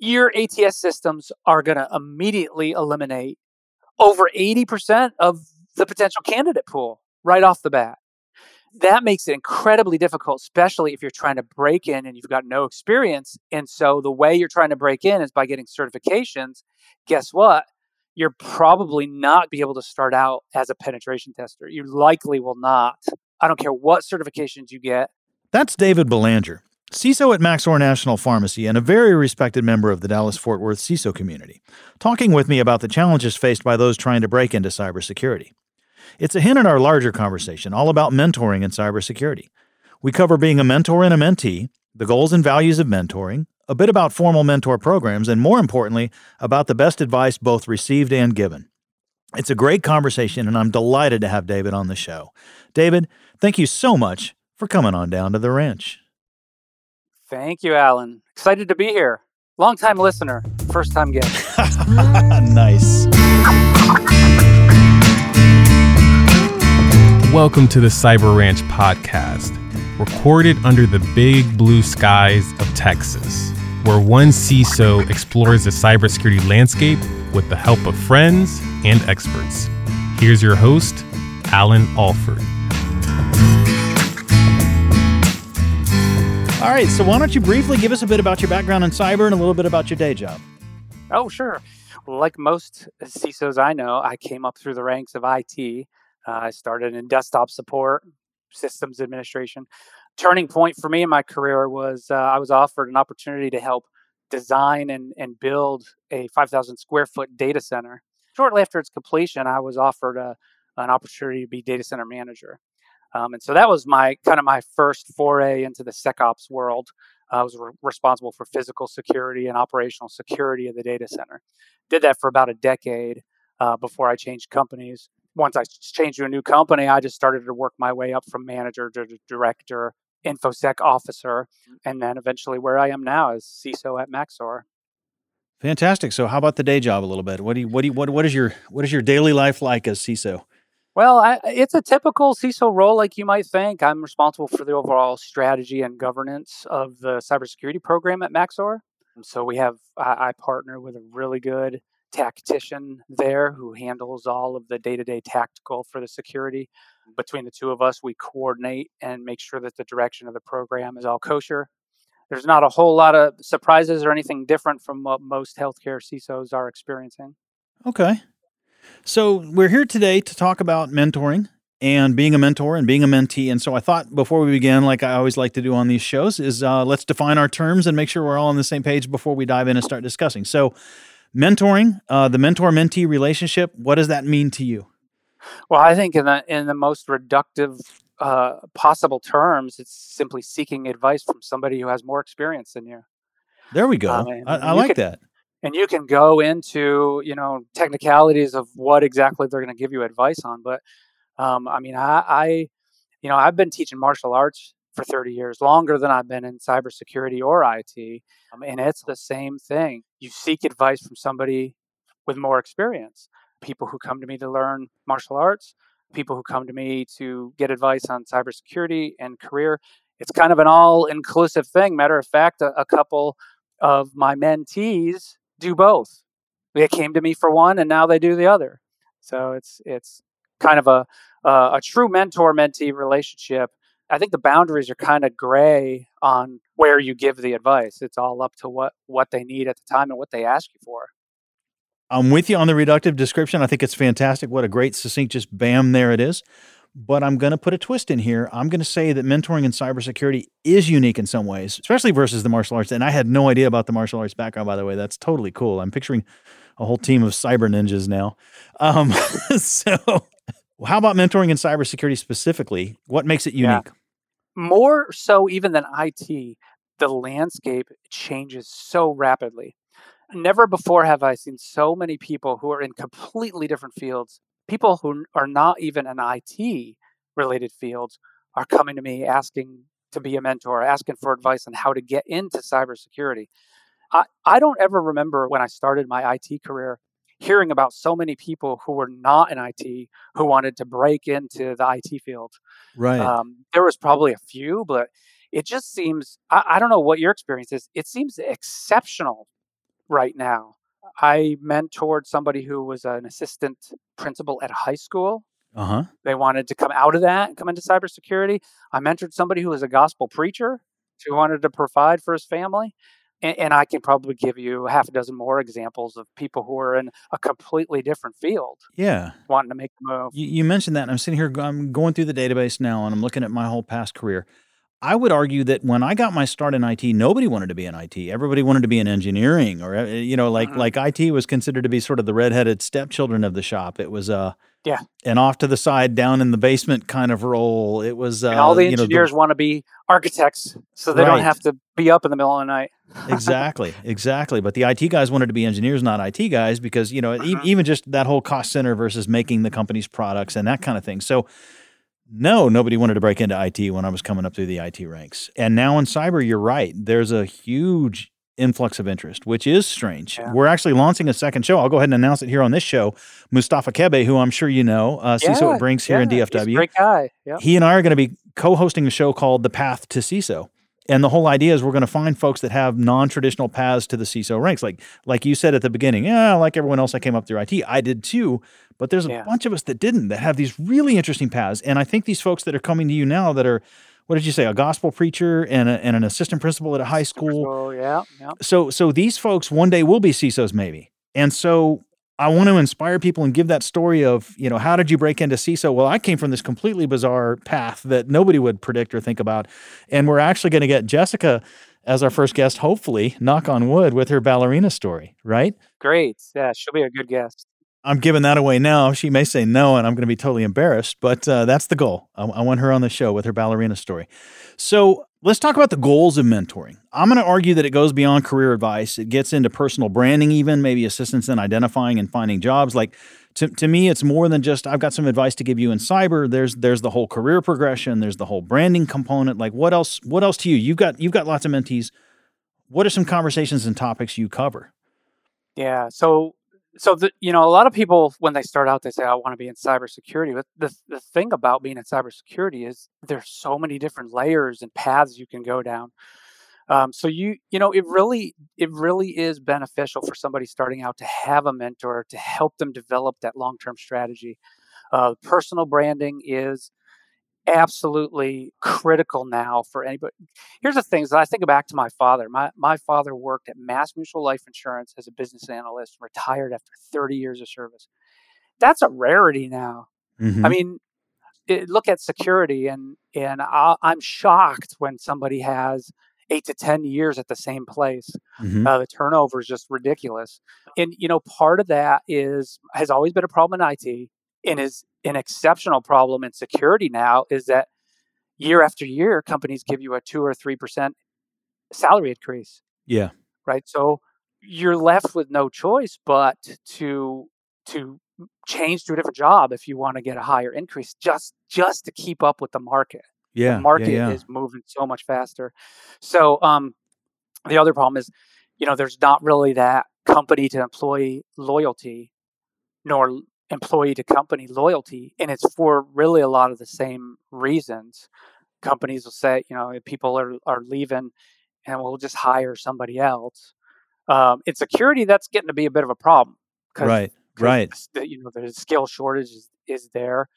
your ATS systems are going to immediately eliminate over 80% of the potential candidate pool right off the bat. That makes it incredibly difficult, especially if you're trying to break in and you've got no experience. And so the way you're trying to break in is by getting certifications. Guess what? You're probably not be able to start out as a penetration tester. You likely will not. I don't care what certifications you get. That's David Belanger. CISO at Maxor National Pharmacy and a very respected member of the Dallas Fort Worth CISO community, talking with me about the challenges faced by those trying to break into cybersecurity. It's a hint in our larger conversation all about mentoring in cybersecurity. We cover being a mentor and a mentee, the goals and values of mentoring, a bit about formal mentor programs, and more importantly, about the best advice both received and given. It's a great conversation, and I'm delighted to have David on the show. David, thank you so much for coming on down to the ranch. Thank you, Allan. Excited to be here. Long time listener, first time guest. nice. Welcome to the Cyber Ranch podcast, recorded under the big blue skies of Texas, where one CISO explores the cybersecurity landscape with the help of friends and experts. Here's your host, Allan Alford. All right, so why don't you briefly give us a bit about your background in cyber and a little bit about your day job? Oh, sure. Like most CISOs I know, I came up through the ranks of IT. Uh, I started in desktop support, systems administration. Turning point for me in my career was uh, I was offered an opportunity to help design and, and build a 5,000 square foot data center. Shortly after its completion, I was offered a, an opportunity to be data center manager. Um, and so that was my kind of my first foray into the SecOps world. I was re- responsible for physical security and operational security of the data center. Did that for about a decade uh, before I changed companies. Once I changed to a new company, I just started to work my way up from manager to director, infosec officer, and then eventually where I am now is CISO at Maxor. Fantastic. So, how about the day job a little bit? What do you, what do you, what, what is your what is your daily life like as CISO? Well, I, it's a typical CISO role, like you might think. I'm responsible for the overall strategy and governance of the cybersecurity program at Maxor. So we have, I, I partner with a really good tactician there who handles all of the day to day tactical for the security. Between the two of us, we coordinate and make sure that the direction of the program is all kosher. There's not a whole lot of surprises or anything different from what most healthcare CISOs are experiencing. Okay. So we're here today to talk about mentoring and being a mentor and being a mentee. And so I thought before we begin, like I always like to do on these shows, is uh, let's define our terms and make sure we're all on the same page before we dive in and start discussing. So, mentoring, uh, the mentor mentee relationship, what does that mean to you? Well, I think in the in the most reductive uh, possible terms, it's simply seeking advice from somebody who has more experience than you. There we go. Um, I, I like can, that and you can go into you know technicalities of what exactly they're going to give you advice on but um, i mean I, I you know i've been teaching martial arts for 30 years longer than i've been in cybersecurity or it um, and it's the same thing. You seek advice from somebody with more experience people who come to me to learn martial arts people who come to me to get advice on cybersecurity and career. It's kind of an all inclusive thing. Matter of fact a, a couple of my mentees do both. They came to me for one, and now they do the other. So it's it's kind of a a, a true mentor mentee relationship. I think the boundaries are kind of gray on where you give the advice. It's all up to what what they need at the time and what they ask you for. I'm with you on the reductive description. I think it's fantastic. What a great succinct, just bam, there it is. But I'm going to put a twist in here. I'm going to say that mentoring in cybersecurity is unique in some ways, especially versus the martial arts. And I had no idea about the martial arts background, by the way. That's totally cool. I'm picturing a whole team of cyber ninjas now. Um, so, how about mentoring in cybersecurity specifically? What makes it unique? Yeah. More so, even than IT, the landscape changes so rapidly. Never before have I seen so many people who are in completely different fields people who are not even in IT related fields are coming to me asking to be a mentor, asking for advice on how to get into cybersecurity. I, I don't ever remember when I started my IT career hearing about so many people who were not in IT who wanted to break into the IT field. Right. Um, there was probably a few, but it just seems, I, I don't know what your experience is. It seems exceptional right now. I mentored somebody who was an assistant principal at a high school. Uh huh. They wanted to come out of that and come into cybersecurity. I mentored somebody who was a gospel preacher who wanted to provide for his family. And, and I can probably give you half a dozen more examples of people who are in a completely different field Yeah. wanting to make the move. You, you mentioned that, and I'm sitting here, I'm going through the database now, and I'm looking at my whole past career. I would argue that when I got my start in IT, nobody wanted to be in IT. Everybody wanted to be in engineering, or uh, you know, like Mhm. like IT was considered to be sort of the redheaded stepchildren of the shop. It was uh, Yeah. and off to the side, down in the basement kind of role. It was uh, and all the you know, engineers want to be architects so they Right. don't have to be up in the middle of the night. exactly, exactly. But the IT guys wanted to be engineers, not IT guys, because you know e- Mhm. even just that whole cost center versus making the company's products and that kind of thing. So, no, nobody wanted to break into IT when I was coming up through the IT ranks. And now in cyber, you're right. There's a huge influx of interest, which is strange. Yeah. We're actually launching a second show. I'll go ahead and announce it here on this show. Mustafa Kebe, who I'm sure you know, uh, CISO Yeah, at Brinks here in Yeah, he's a DFW great guy. Yeah. he and I are going to be co-hosting a show called The Path to CISO. And the whole idea is we're going to find folks that have non-traditional paths to the CISO ranks. Like like you said at the beginning, yeah, like everyone else, I came up through IT. I did too, but there's a Yeah. bunch of us that didn't that have these really interesting paths. And I think these folks that are coming to you now that are, what did you say, a gospel preacher and, a, and an assistant principal at a high school. Yeah, yeah. So so these folks one day will be CISOs maybe. And so I want to inspire people and give that story of, you know, how did you break into CISO? Well, I came from this completely bizarre path that nobody would predict or think about. And we're actually going to get Jessica as our first guest, hopefully, knock on wood, with her ballerina story, right? Great. Yeah, she'll be a good guest. I'm giving that away now. She may say no, and I'm going to be totally embarrassed, but uh, that's the goal. I, I want her on the show with her ballerina story. So let's talk about the goals of mentoring. I'm going to argue that it goes beyond career advice. It gets into personal branding, even maybe assistance in identifying and finding jobs. Like to, to me, it's more than just I've got some advice to give you in cyber. There's there's the whole career progression. There's the whole branding component. Like what else? What else to you? You've got you've got lots of mentees. What are some conversations and topics you cover? Yeah. So, so the, you know, a lot of people when they start out, they say, "I want to be in cybersecurity." But the the thing about being in cybersecurity is there's so many different layers and paths you can go down. Um, so you you know it really it really is beneficial for somebody starting out to have a mentor to help them develop that long term strategy. Uh, personal branding is absolutely critical now for anybody. Here's the things that I think back to my father. My my father worked at Mass Mutual Life Insurance as a business analyst, retired after 30 years of service. That's a rarity now. Mhm. I mean, it, look at security, and and I, I'm shocked when somebody has eight to 10 years at the same place. Mhm. Uh, the turnover is just ridiculous. And you know, part of that is has always been a problem in IT, and is an exceptional problem in security now. Is that year after year, companies give you a two or three percent salary increase, yeah. right? So you're left with no choice but to to change to a different job if you want to get a higher increase, just just to keep up with the market Yeah. the market yeah, yeah. is moving so much faster. So um, the other problem is, you know, there's not really that company to employee loyalty, nor employee to company loyalty, and it's for really a lot of the same reasons. Companies will say, you know, people are are leaving, and we'll just hire somebody else. Um, in security, that's getting to be a bit of a problem. 'cause- Right. 'cause Right. the- you know, the skill shortage is, is there.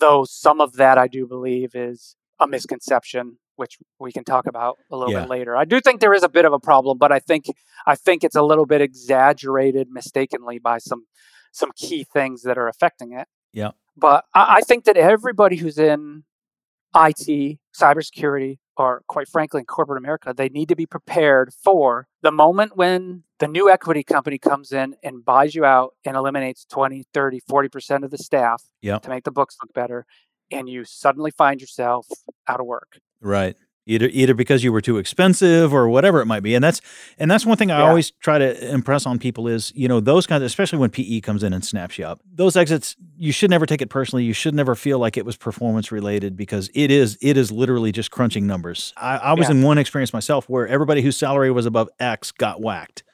Though some of that I do believe is a misconception, which we can talk about a little Yeah. bit later. I do think there is a bit of a problem, but I think I think it's a little bit exaggerated mistakenly by some some key things that are affecting it. Yeah. But I, I think that everybody who's in IT, cybersecurity, or quite frankly in corporate America, they need to be prepared for the moment when the new equity company comes in and buys you out and eliminates 20, 30, 40% of the staff Yep. to make the books look better. And you suddenly find yourself out of work. Right. Either either because you were too expensive or whatever it might be. And that's and that's one thing I Yeah. always try to impress on people is, you know, those kinds especially when PE comes in and snaps you up. Those exits, you should never take it personally. You should never feel like it was performance related because it is it is literally just crunching numbers. I, I was Yeah. in one experience myself where everybody whose salary was above X got whacked.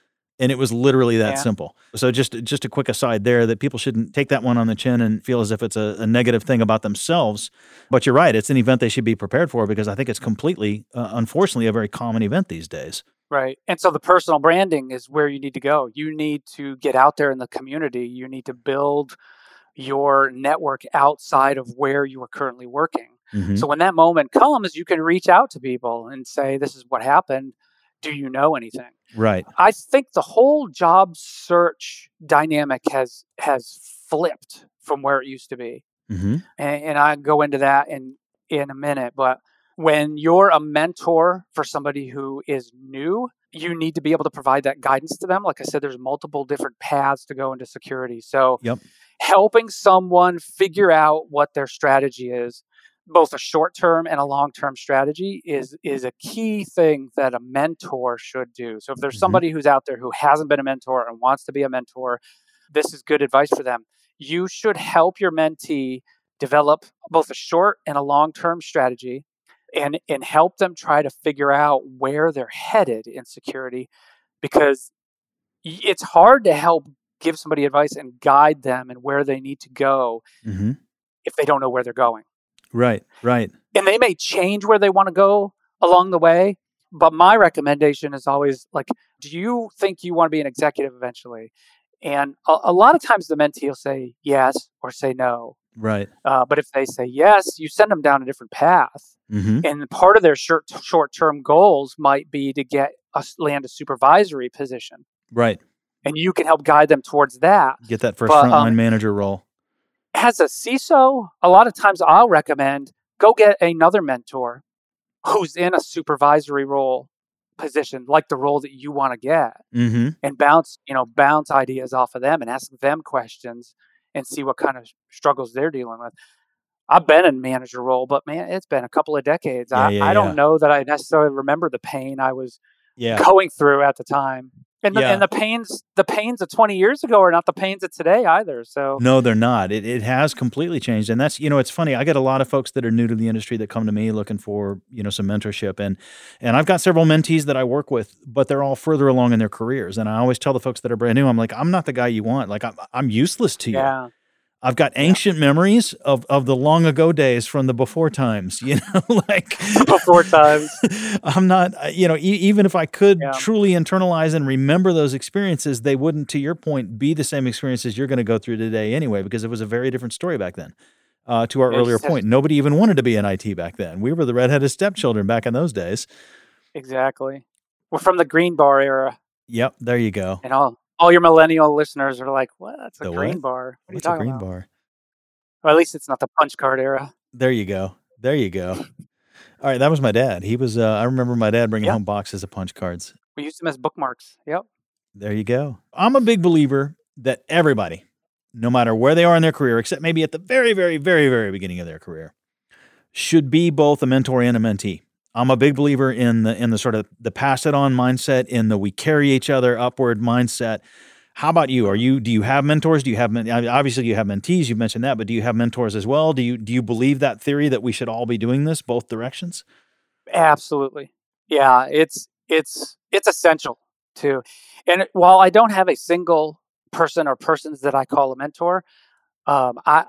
And it was literally that Yeah. simple. So just just a quick aside there that people shouldn't take that one on the chin and feel as if it's a, a negative thing about themselves. But you're right; it's an event they should be prepared for because I think it's completely, uh, unfortunately, a very common event these days. Right. And so the personal branding is where you need to go. You need to get out there in the community. You need to build your network outside of where you are currently working. Mhm. So when that moment comes, you can reach out to people and say, This is what happened. Do you know anything? Right. I think the whole job search dynamic has has flipped from where it used to be. hmm And, and I go into that in in a minute. But when you're a mentor for somebody who is new, you need to be able to provide that guidance to them. Like I said, there's multiple different paths to go into security. So Yep. helping someone figure out what their strategy is both a short term and a long term strategy is is a key thing that a mentor should do. So if there's Mhm. somebody who's out there who hasn't been a mentor and wants to be a mentor, this is good advice for them. You should help your mentee develop both a short and a long term strategy and and help them try to figure out where they're headed in security because it's hard to help give somebody advice and guide them and where they need to go hmm if they don't know where they're going Right. Right. and they may change where they want to go along the way but my recommendation is always like do you think you want to be an executive eventually and a, a lot of times the mentee will say yes or say no Right. uh, but if they say yes you send them down a different path hmm and part of their short short term goals might be to get a land a supervisory position Right. and you can help guide them towards that Get that first But, frontline um, manager role. As a CISO, a lot of times I'll recommend go get another mentor who's in a supervisory role position, like the role that you want to get, hmm and bounce, you know, bounce ideas off of them and ask them questions and see what kind of struggles they're dealing with. I've been in manager role, but man, it's been a couple of decades. Yeah, I, yeah, I don't yeah. know that I necessarily remember the pain I was Yeah. going through at the time. And the, Yeah. and the pains the pains of 20 years ago are not the pains of today either. So No, they're not. It, it has completely changed. And that's, you know, it's funny. I get a lot of folks that are new to the industry that come to me looking for, you know, some mentorship. And and I've got several mentees that I work with, but they're all further along in their careers. And I always tell the folks that are brand new, I'm like, I'm not the guy you want. Like I'm I'm useless to you. yeah. I've got ancient memories of of the long ago days from the before times, you know, like Before times. I'm not, uh, you know, e- even if I could Yeah. truly internalize and remember those experiences, they wouldn't, to your point, be the same experiences you're going to go through today anyway, because it was a very different story back then. Uh, to our Yeah, earlier point, nobody even wanted to be in IT back then. We were the redheaded stepchildren back in those days. Exactly. We're from the green bar era, Yep, there you go. and all all your millennial listeners are like, "What? That's a The green what? bar? What What's are a you talking green about?" bar? Or at least it's not the punch card era. There you go. There you go. All right, that was my dad. He was. Uh, I remember my dad bringing Yeah. home boxes of punch cards. We used them as bookmarks. Yep. There you go. I'm a big believer that everybody, no matter where they are in their career, except maybe at the very, very, very, very beginning of their career, should be both a mentor and a mentee. I'm a big believer in the in the sort of the pass it on mindset, in the we carry each other upward mindset. How about you? Are you do you have mentors? Do you have obviously you have mentees? You mentioned that, but do you have mentors as well? Do you do you believe that theory that we should all be doing this both directions? Absolutely. Yeah. It's it's it's essential too. And while I don't have a single person or persons that I call a mentor, um, I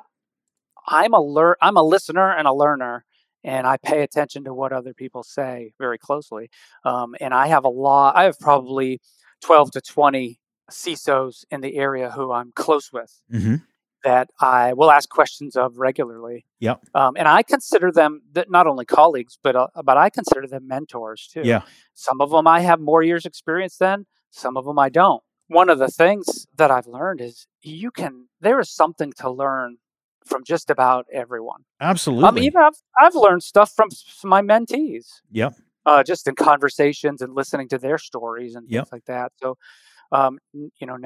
I'm a lear- I'm a listener and a learner, and I pay attention to what other people say very closely. Um, and I have a lot. I have probably twelve to twenty CISOs in the area who I'm close with Mm-hmm. that I will ask questions of regularly. Yep. Um, and I consider them th- not only colleagues, but uh, but I consider them mentors too. Yeah. Some of them I have more years experience than. Some of them I don't. One of the things that I've learned is you can. There is something to learn from just about everyone. Absolutely. I mean, even I've I've learned stuff from my mentees. Yep. Uh, just in conversations and listening to their stories and things Yep. like that. So, um, you know,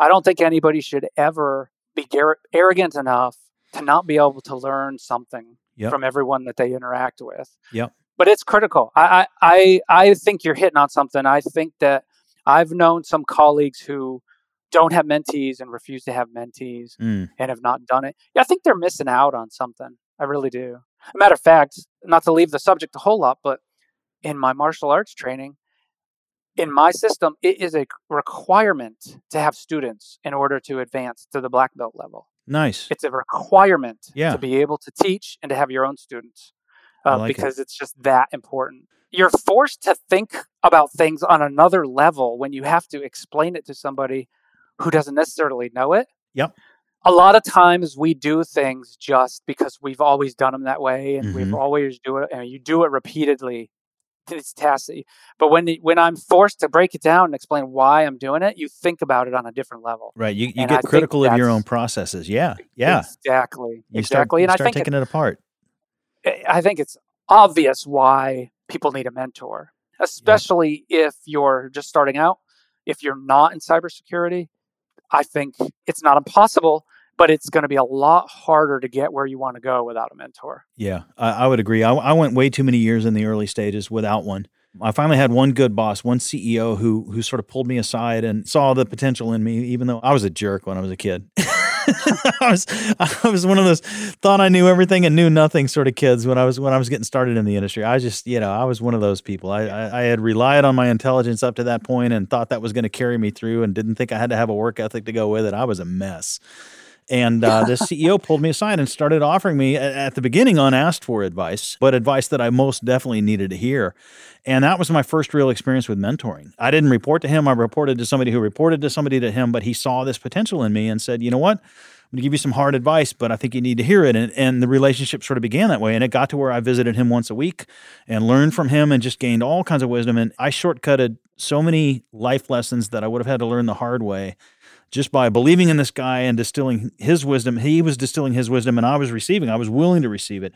I don't think anybody should ever be gar- arrogant enough to not be able to learn something Yep. from everyone that they interact with. Yep. But it's critical. I, I I I think you're hitting on something. I think that I've known some colleagues who don't have mentees and refuse to have mentees Mm. and have not done it. Yeah, I think they're missing out on something. I really do. A matter of fact, not to leave the subject a whole lot, but in my martial arts training, in my system, it is a requirement to have students in order to advance to the black belt level. Nice. It's a requirement Yeah. to be able to teach and to have your own students. uh, like it. because it's just that important. You're forced to think about things on another level when you have to explain it to somebody who doesn't necessarily know it. Yep. A lot of times we do things just because we've always done them that way, and we've Mhm. always do it, and you do it repeatedly. It's tasty. But when when I'm forced to break it down and explain why I'm doing it, you think about it on a different level. Right. You, you And get think critical of your own processes. Yeah. Yeah. Exactly. You start, exactly. you and I think taking it apart. I- I think it's obvious why people need a mentor, especially if you're just starting out. If you're not in cybersecurity, I think it's not impossible, but it's going to be a lot harder to get where you want to go without a mentor. Yeah, I, I would agree. I, I went way too many years in the early stages without one. I finally had one good boss, one CEO who who sort of pulled me aside and saw the potential in me, even though I was a jerk when I was a kid. I was I was one of those thought I knew everything and knew nothing sort of kids when I was when I was getting started in the industry. I just you know I was one of those people. I I, I had relied on my intelligence up to that point and thought that was going to carry me through and didn't think I had to have a work ethic to go with it. I was a mess. And uh, the CEO pulled me aside and started offering me at the beginning unasked for advice, but advice that I most definitely needed to hear. And that was my first real experience with mentoring. I didn't report to him. I reported to somebody who reported to somebody to him, but he saw this potential in me and said, you know what? I'm going to give you some hard advice, but I think you need to hear it. And, and the relationship sort of began that way. And it got to where I visited him once a week and learned from him and just gained all kinds of wisdom. And I shortcutted so many life lessons that I would have had to learn the hard way just by believing in this guy and distilling his wisdom. He was distilling his wisdom and I was receiving. I was willing to receive it.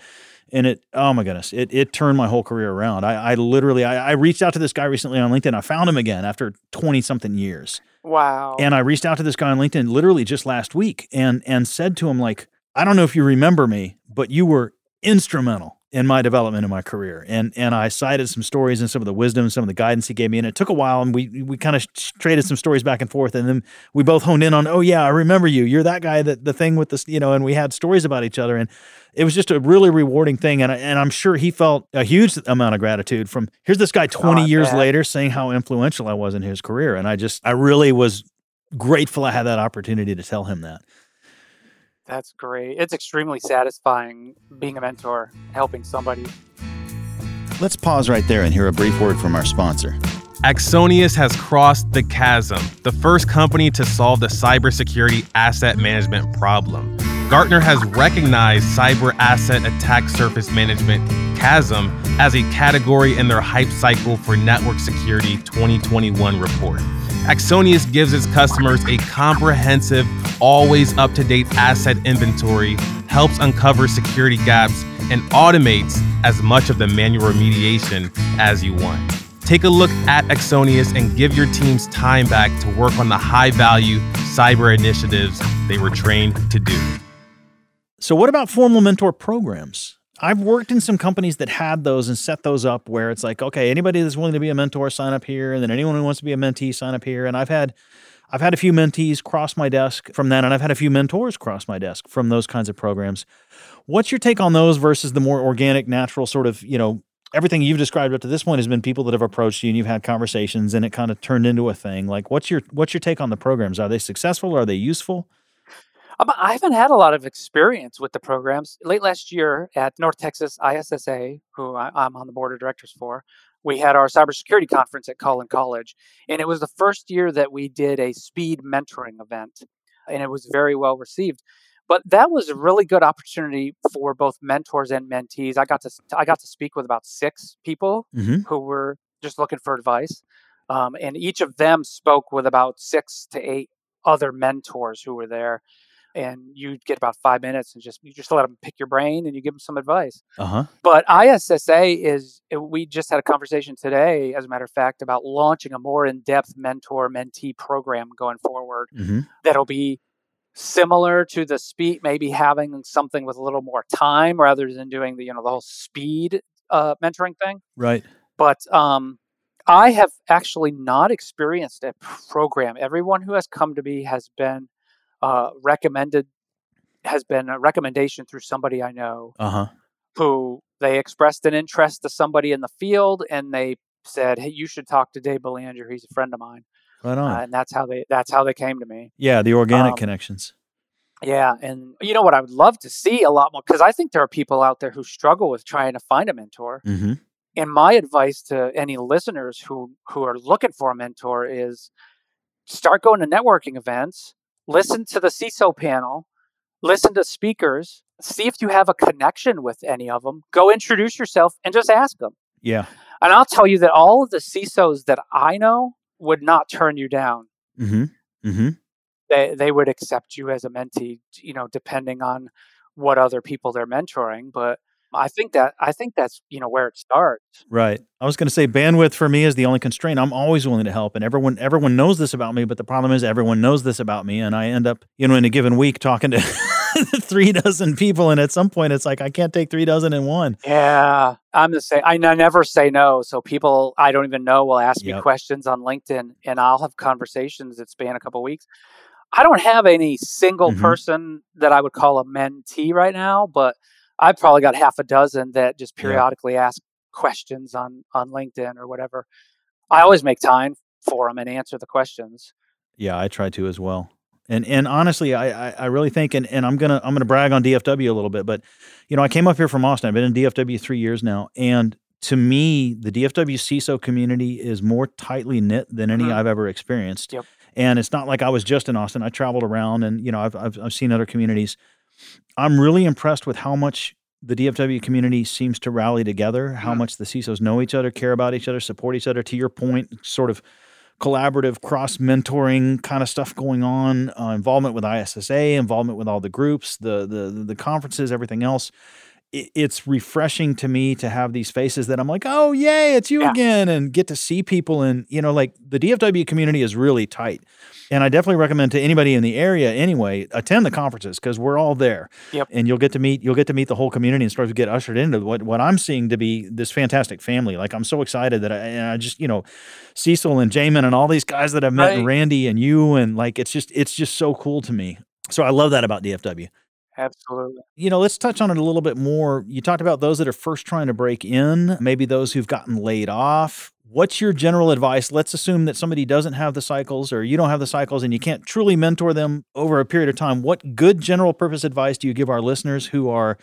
And it, oh my goodness, it, it turned my whole career around. I, I literally, I, I reached out to this guy recently on LinkedIn. I found him again after 20 something years. Wow. And I reached out to this guy on LinkedIn literally just last week and, and said to him, like, I don't know if you remember me, but you were instrumental in my development in my career. And and I cited some stories and some of the wisdom, some of the guidance he gave me. And it took a while and we we kind of traded some stories back and forth. And then we both honed in on, oh yeah, I remember you. You're that guy that the thing with this, you know, and we had stories about each other. And it was just a really rewarding thing. And I, and I'm sure he felt a huge amount of gratitude from here's this guy 20 I years later saying how influential I was in his career. And I just I really was grateful I had that opportunity to tell him that. That's great. It's extremely satisfying being a mentor, helping somebody. Let's pause right there and hear a brief word from our sponsor. Axonius has crossed the chasm, the first company to solve the cybersecurity asset management problem. Gartner has recognized cyber asset attack surface management CAASM as a category in their hype cycle for network security 2021 report. Axonius gives its customers a comprehensive, always up to date asset inventory, helps uncover security gaps, and automates as much of the manual remediation as you want. Take a look at Axonius and give your teams time back to work on the high value cyber initiatives they were trained to do. So, what about formal mentor programs? I've worked in some companies that had those and set those up where it's like, okay, anybody that's willing to be a mentor, sign up here, and then anyone who wants to be a mentee, sign up here. And I've had, I've had a few mentees cross my desk from that, and I've had a few mentors cross my desk from those kinds of programs. What's your take on those versus the more organic, natural sort of, you know, everything you've described up to this point has been people that have approached you and you've had conversations and it kind of turned into a thing. Like, what's your what's your take on the programs? Are they successful? Are they useful? Um, I haven't had a lot of experience with the programs. Late last year at North Texas ISSA, who I, I'm on the board of directors for, we had our cybersecurity conference at Collin College. And it was the first year that we did a speed mentoring event, and it was very well received. But that was a really good opportunity for both mentors and mentees. I got to I got to speak with about six people Mm-hmm. who were just looking for advice, um, and each of them spoke with about six to eight other mentors who were there and you get about five minutes and just you just let them pick your brain and you give them some advice. Uh huh. But ISSA is we just had a conversation today, as a matter of fact, about launching a more in-depth mentor mentee program going forward Mm-hmm. that'll be similar to the speed, maybe having something with a little more time rather than doing the you know the whole speed uh, mentoring thing. Right. But um, I have actually not experienced a program. Everyone who has come to me has been uh, recommended, has been a recommendation through somebody I know Uh huh. who they expressed an interest to somebody in the field and they said, "Hey, you should talk to Dave Belanger. He's a friend of mine," Right on. uh, and that's how they that's how they came to me. yeah, the organic um, connections. Yeah, and you know what I would love to see a lot more because I think there are people out there who struggle with trying to find a mentor. Mm-hmm. And my advice to any listeners who who are looking for a mentor is start going to networking events, listen to the CISO panel, listen to speakers, see if you have a connection with any of them. Go introduce yourself and just ask them. Yeah. And I'll tell you that all of the CISOs that I know would not turn you down. Mm-hmm. Mm-hmm. They they would accept you as a mentee, you know, depending on what other people they're mentoring. But I think that I think that's you know where it starts. Right. I was going to say bandwidth for me is the only constraint. I'm always willing to help, and everyone everyone knows this about me. But the problem is everyone knows this about me, and I end up you know in a given week talking to three dozen people, and at some point it's like I can't take three dozen in one. Yeah, I'm the same. I n- never say no. So people I don't even know will ask me questions on LinkedIn, and I'll have conversations that span a couple weeks. I don't have any single Mhm. person that I would call a mentee right now, but I've probably got half a dozen that just Yeah. periodically ask questions on on LinkedIn or whatever. I always make time for them and answer the questions. Yeah, I try to as well. And and honestly, I I, I really think, and, and I'm gonna I'm gonna brag on DFW a little bit, but you know, I came up here from Austin. I've been in DFW three years now, and to me, the DFW CISO community is more tightly knit than any Mhm. I've ever experienced. Yep. And it's not like I was just in Austin. I traveled around, and you know, I've I've, I've seen other communities. I'm really impressed with how much the DFW community seems to rally together, how much the CISOs know each other, care about each other, support each other. To your point, sort of collaborative, cross mentoring kind of stuff going on, uh, involvement with ISSA, involvement with all the groups, the the the conferences, everything else. It, it's refreshing to me to have these faces that I'm like, oh yay, it's you Yeah. again, and get to see people. And you know, like the DFW community is really tight, and I definitely recommend to anybody in the area anyway attend the conferences because we're all there. Yep. And you'll get to meet you'll get to meet the whole community and start to get ushered into what what I'm seeing to be this fantastic family. Like I'm so excited that I, and I just you know Cecil and Jamin and all these guys that I've met, and Randy and you, and like it's just it's just so cool to me. So I love that about DFW. Absolutely. You know, let's touch on it a little bit more. You talked about those that are first trying to break in, maybe those who've gotten laid off. What's your general advice? Let's assume that somebody doesn't have the cycles or you don't have the cycles and you can't truly mentor them over a period of time. What good general purpose advice do you give our listeners who are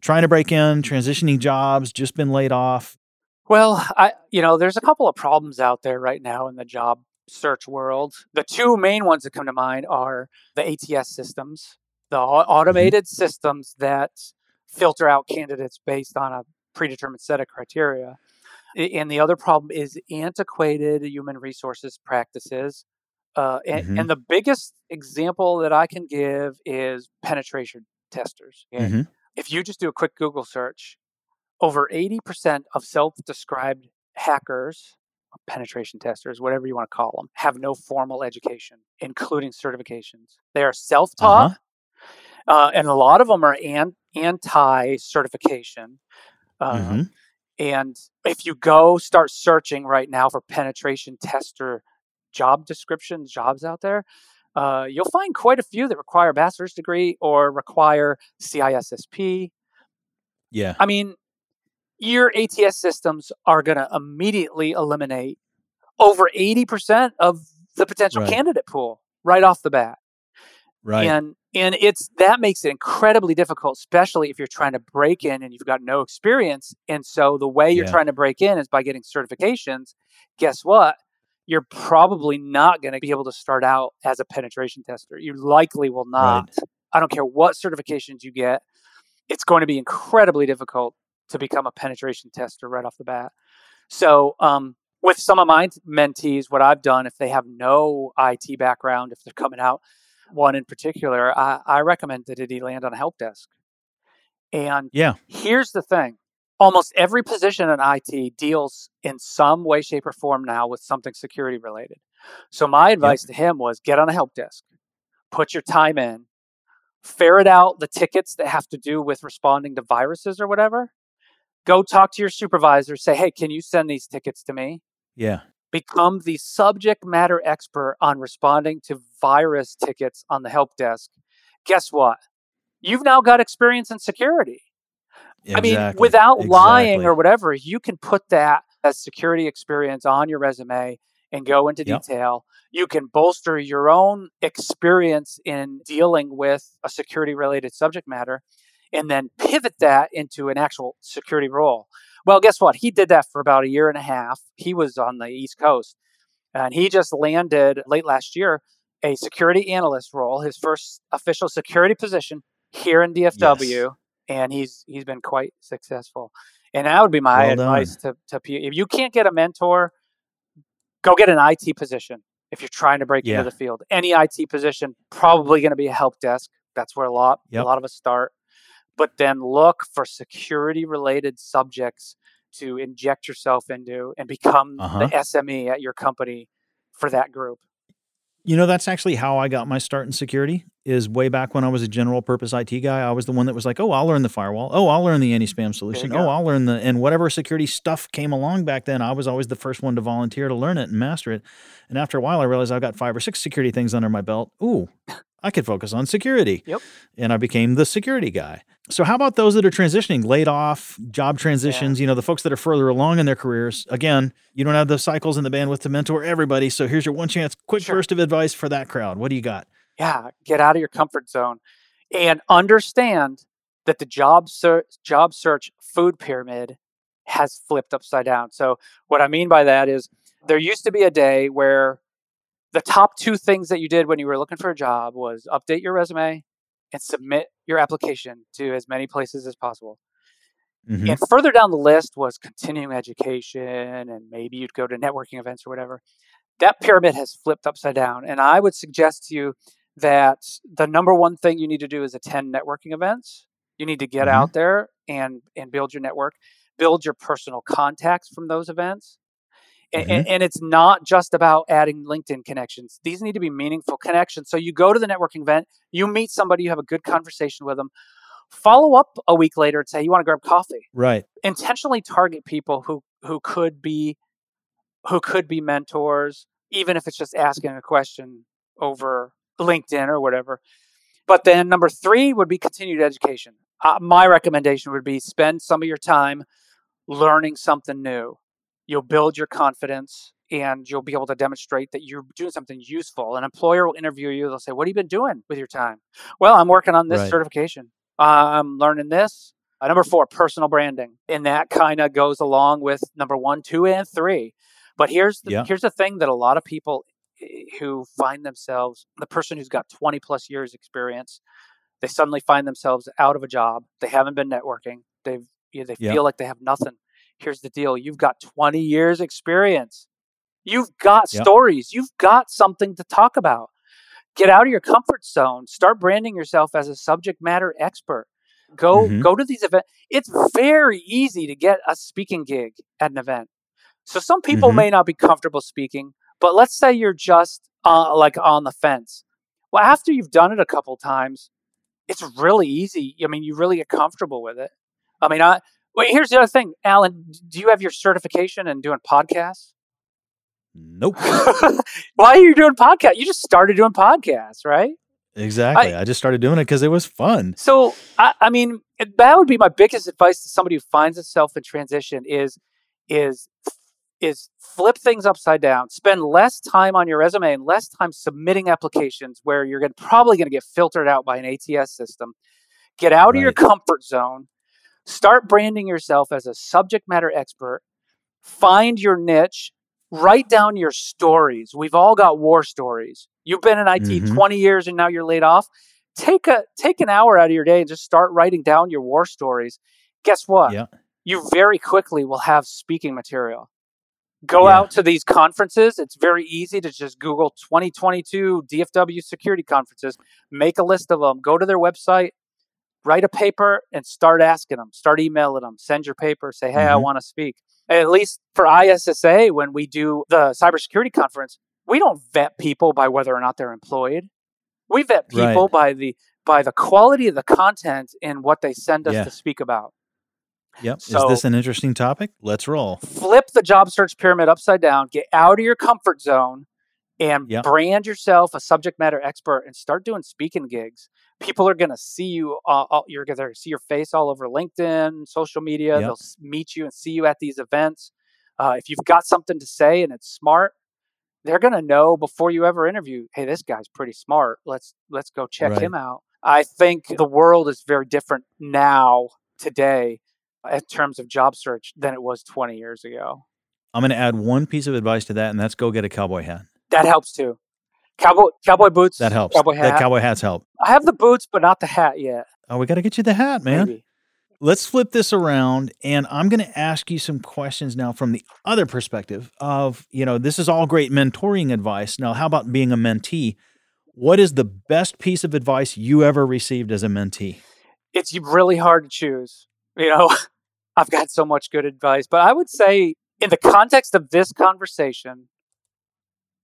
trying to break in, transitioning jobs, just been laid off? Well, I you know, there's a couple of problems out there right now in the job search world. The two main ones that come to mind are the ATS systems, the au- automated systems that filter out candidates based on a predetermined set of criteria. And the other problem is antiquated human resources practices. Uh, and, Mhm. and the biggest example that I can give is penetration testers. Mhm. If you just do a quick Google search, over 80% of self described hackers, penetration testers, whatever you want to call them, have no formal education, including certifications. They are self taught, Uh-huh. And a lot of them are an- anti certification. Uh, Mhm. And if you go start searching right now for penetration tester job descriptions, jobs out there, uh, you'll find quite a few that require a bachelor's degree or require CISSP. Yeah. I mean, your ATS systems are going to immediately eliminate over 80% of the potential Right. candidate pool right off the bat. Right. And and it's that makes it incredibly difficult, especially if you're trying to break in and you've got no experience. And so the way you're Yeah. trying to break in is by getting certifications. Guess what? You're probably not going to be able to start out as a penetration tester. You likely will not. I don't care what certifications you get. It's going to be incredibly difficult to become a penetration tester right off the bat. So, um, with some of my mentees, what I've done, if they have no IT background, if they're coming out, one in particular, I, I recommend that he land on a help desk. And yeah. here's the thing almost every position in IT deals in some way, shape, or form now with something security related. So, my advice to him was get on a help desk, put your time in, ferret out the tickets that have to do with responding to viruses or whatever. Go talk to your supervisor, say, hey, can you send these tickets to me? Yeah. Become the subject matter expert on responding to virus tickets on the help desk, guess what? You've now got experience in security. I mean, Exactly. without lying or whatever, you can put that as security experience on your resume and go into Yep. detail. You can bolster your own experience in dealing with a security related subject matter and then pivot that into an actual security role. Well, guess what? He did that for about a year and a half. He was on the East Coast and he just landed late last year a security analyst role, his first official security position here in DFW, Yes. and he's he's been quite successful. And that would be my Well done. advice to, to if you can't get a mentor, go get an IT position if you're trying to break Yeah. into the field. Any IT position, probably going to be a help desk. That's where a lot Yep. a lot of us start. But then look for security related subjects to inject yourself into and become Uh-huh. the SME at your company for that group. You know, that's actually how I got my start in security. Is way back when I was a general purpose IT guy. I was the one that was like, "Oh, I'll learn the firewall. Oh, I'll learn the anti-spam solution. Oh, I'll learn the..." And whatever security stuff came along back then, I was always the first one to volunteer to learn it and master it. And after a while, I realized I've got five or six security things under my belt. Ooh, I could focus on security. Yep. And I became the security guy. So, how about those that are transitioning, laid off, job transitions? You know, the folks that are further along in their careers. Again, you don't have the cycles and the bandwidth to mentor everybody. So, here's your one chance, quick Sure. burst of advice for that crowd. What do you got? yeah, get out of your comfort zone and understand that the job search job search food pyramid has flipped upside down. So what I mean by that is there used to be a day where the top two things that you did when you were looking for a job was update your resume and submit your application to as many places as possible. Mhm. And further down the list was continuing education, and maybe you'd go to networking events or whatever. That pyramid has flipped upside down. And I would suggest to you that the number one thing you need to do is attend networking events. You need to get Mhm. out there and, and build your network, build your personal contacts from those events. A- a- Mhm. And, it's not just about adding LinkedIn connections. These need to be meaningful connections. So you go to the networking event, you meet somebody, you have a good conversation with them. Follow up a week later and say, You want to grab coffee? Right. intentionally target people who who could be who could be mentors even if it's just asking a question over linkedin or whatever but then number three would be continued education uh, my recommendation would be spend some of your time learning something new you'll build your confidence and you'll be able to demonstrate that you're doing something useful an employer will interview you they'll say what have you been doing with your time well i'm working on this Right. certification uh, i'm learning this uh, number four, personal branding, and that kind of goes along with number one, two, and three. But here's the Yeah. here's the thing that a lot of people eh, who find themselves the person who's got 20 plus years experience, they suddenly find themselves out of a job. They haven't been networking. They've you know, they Yeah. feel like they have nothing. Here's the deal: you've got 20 years experience. You've got Yeah. stories. You've got something to talk about. Get out of your comfort zone. Start branding yourself as a subject matter expert. Go Mhm. go to these events. It's very easy to get a speaking gig at an event. So some people Mhm. may not be comfortable speaking, but let's say you're just uh, like on the fence. Well, after you've done it a couple times, it's really easy. I mean, you really get comfortable with it. I mean, I wait. Here's the other thing, Allan. Do you have your certification in doing podcasts? Nope. Why are you doing podcast? You just started doing podcasts, right? exactly. I, just started doing it because it was fun. So, I, I mean, that would be my biggest advice to somebody who finds itself in transition is is is flip things upside down. Spend less time on your resume and less time submitting applications where you're gonna, probably going to get filtered out by an ATS system. Get out of your comfort zone. Start branding yourself as a subject matter expert. Find your niche. Write down your stories. We've all got war stories. You've been in IT Mhm. 20 years and now you're laid off. Take a take an hour out of your day and just start writing down your war stories. Guess what? Yeah. You very quickly will have speaking material. Go Yeah. out to these conferences. It's very easy to just Google 2022 DFW security conferences, make a list of them, go to their website, write a paper, and start asking them, start emailing them, send your paper, say, hey, I Mhm. want to speak. At least for ISSA, when we do the cybersecurity conference, we don't vet people by whether or not they're employed. We vet Right. people by the by the quality of the content and what they send us Yeah. to speak about. Yep. So- Is this an interesting topic? Let's roll. flip the job search pyramid upside down, get out of your comfort zone, and Yep. brand yourself a subject matter expert and start doing speaking gigs. People are going to see you. Uh, all- you're going to see your face all over LinkedIn, social media. Yep. They'll meet you and see you at these events. Uh, if you've got something to say and it's smart, they're going to know before you ever interview, hey, this guy's pretty smart. Let's let's go check Right. him out. I think the world is very different now today in terms of job search than it was 20 years ago. I'm going to add one piece of advice to that, and that's go get a cowboy hat. That helps too. Cowboy cowboy boots. That helps. Cowboy That hat. cowboy hats help. I have the boots, but not the hat yet. Oh, we got to get you the hat, man. Maybe. Let's flip this around, and I'm going to ask you some questions now from the other perspective of, you know, this is all great mentoring advice. Now, how about being a mentee? What is the best piece of advice you ever received as a mentee? It's really hard to choose. You know, I've got so much good advice, but I would say in the context of this conversation,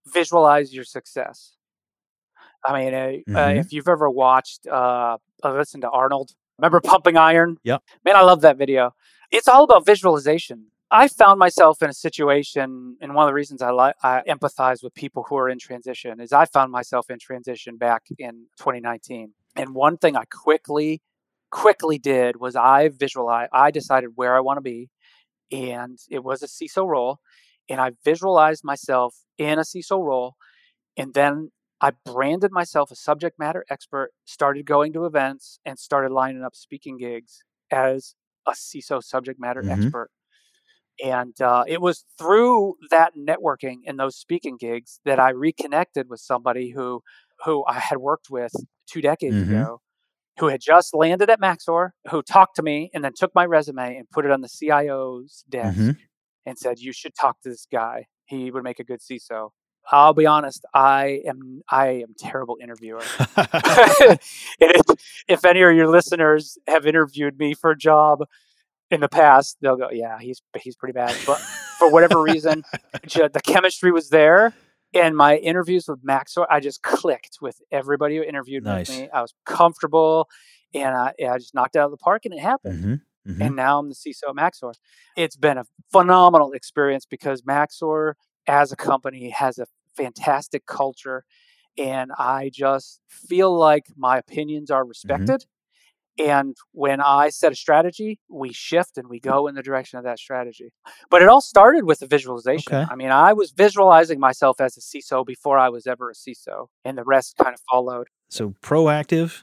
visualize your success. I mean, uh, uh, Mhm. if you've ever watched, uh, uh, listen to Arnold, remember Pumping Iron? Yeah. Man, I love that video. It's all about visualization. I found myself in a situation, and one of the reasons I like I empathize with people who are in transition is I found myself in transition back in 2019. And one thing I quickly, quickly did was I visualized, I decided where I want to be, and it was a CISO role, and I visualized myself in a CISO role, and then I branded myself a subject matter expert, started going to events, and started lining up speaking gigs as a CISO subject matter Mhm. expert. And uh, it was through that networking and those speaking gigs that I reconnected with somebody who who I had worked with two decades Mhm. ago, who had just landed at Maxor, who talked to me and then took my resume and put it on the CIO's desk Mhm. And said, "You should talk to this guy. He would make a good CISO." I'll be honest, I am I am terrible interviewer. if, if any of your listeners have interviewed me for a job in the past, they'll go, "Yeah, he's he's pretty bad." But for whatever reason, the chemistry was there, and my interviews with Maxor, I just clicked with everybody who interviewed Nice. with me. I was comfortable, and I, and I just knocked it out of the park, and it happened Mhm. Mhm. and now I'm the CISO at Maxor. It's been a phenomenal experience because Maxor, as a company, has a fantastic culture, and I just feel like my opinions are respected. And when I set a strategy, we shift and we go in the direction of that strategy. But it all started with the visualization. Okay. I mean, I was visualizing myself as a CISO before I was ever a CISO, and the rest kind of followed. So proactive,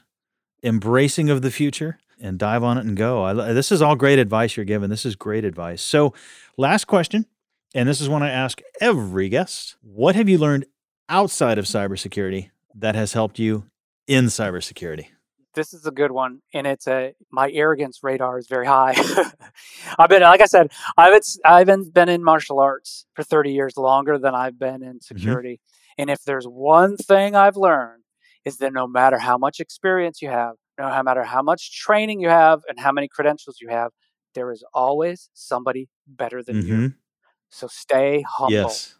embracing of the future, and dive on it and go. I, this is all great advice you're giving. This is great advice. So, last question, and this is one I ask every guest: What have you learned outside of cybersecurity that has helped you in cybersecurity? this is a good one and it's a my arrogance radar is very high i've been like i said i've i've been, been in martial arts for 30 years longer than i've been in mm-hmm. security and if there's one thing i've learned is that no matter how much experience you have no matter how much training you have and how many credentials you have there is always somebody better than you Mhm. so stay humble Yes.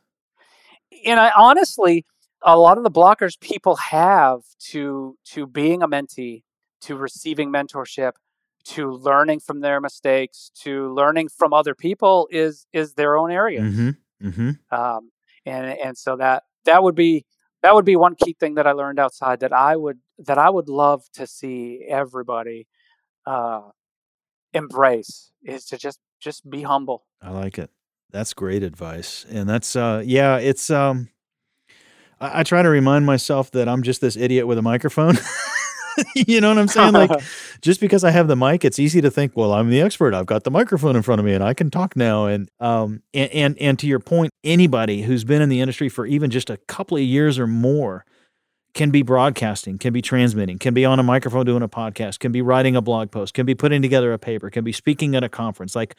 and I honestly, a lot of the blockers people have to to being a mentee, to receiving mentorship, to learning from their mistakes, to learning from other people is is their own area. Mm-hmm. Mm-hmm. Um, and and so that that would be that would be one key thing that I learned outside that I would that I would love to see everybody uh, embrace is to just just be humble. I like it. That's great advice. And that's uh yeah, it's um I, I try to remind myself that I'm just this idiot with a microphone. you know what I'm saying? Like just because I have the mic, it's easy to think, well, I'm the expert. I've got the microphone in front of me and I can talk now. And um and and, and to your point, anybody who's been in the industry for even just a couple of years or more can be broadcasting, can be transmitting, can be on a microphone doing a podcast, can be writing a blog post, can be putting together a paper, can be speaking at a conference. Like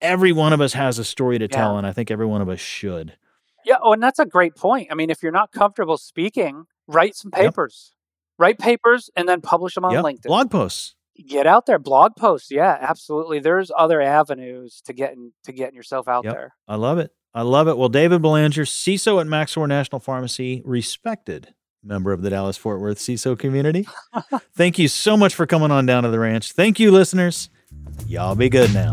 every one of us has a story to tell, and I think every one of us should. Yeah, oh, and that's a great point. I mean, if you're not comfortable speaking, write some papers. Write papers and then publish them on Yep. LinkedIn. Blog posts. Get out there, blog posts. Yeah, absolutely. There's other avenues to getting to getting yourself out Yep. there. I love it. I love it. Well, David Belanger, CISO at Maxor National Pharmacy, respected member of the Dallas Fort Worth CISO community. Thank you so much for coming on down to the ranch. Thank you, listeners. Y'all be good now.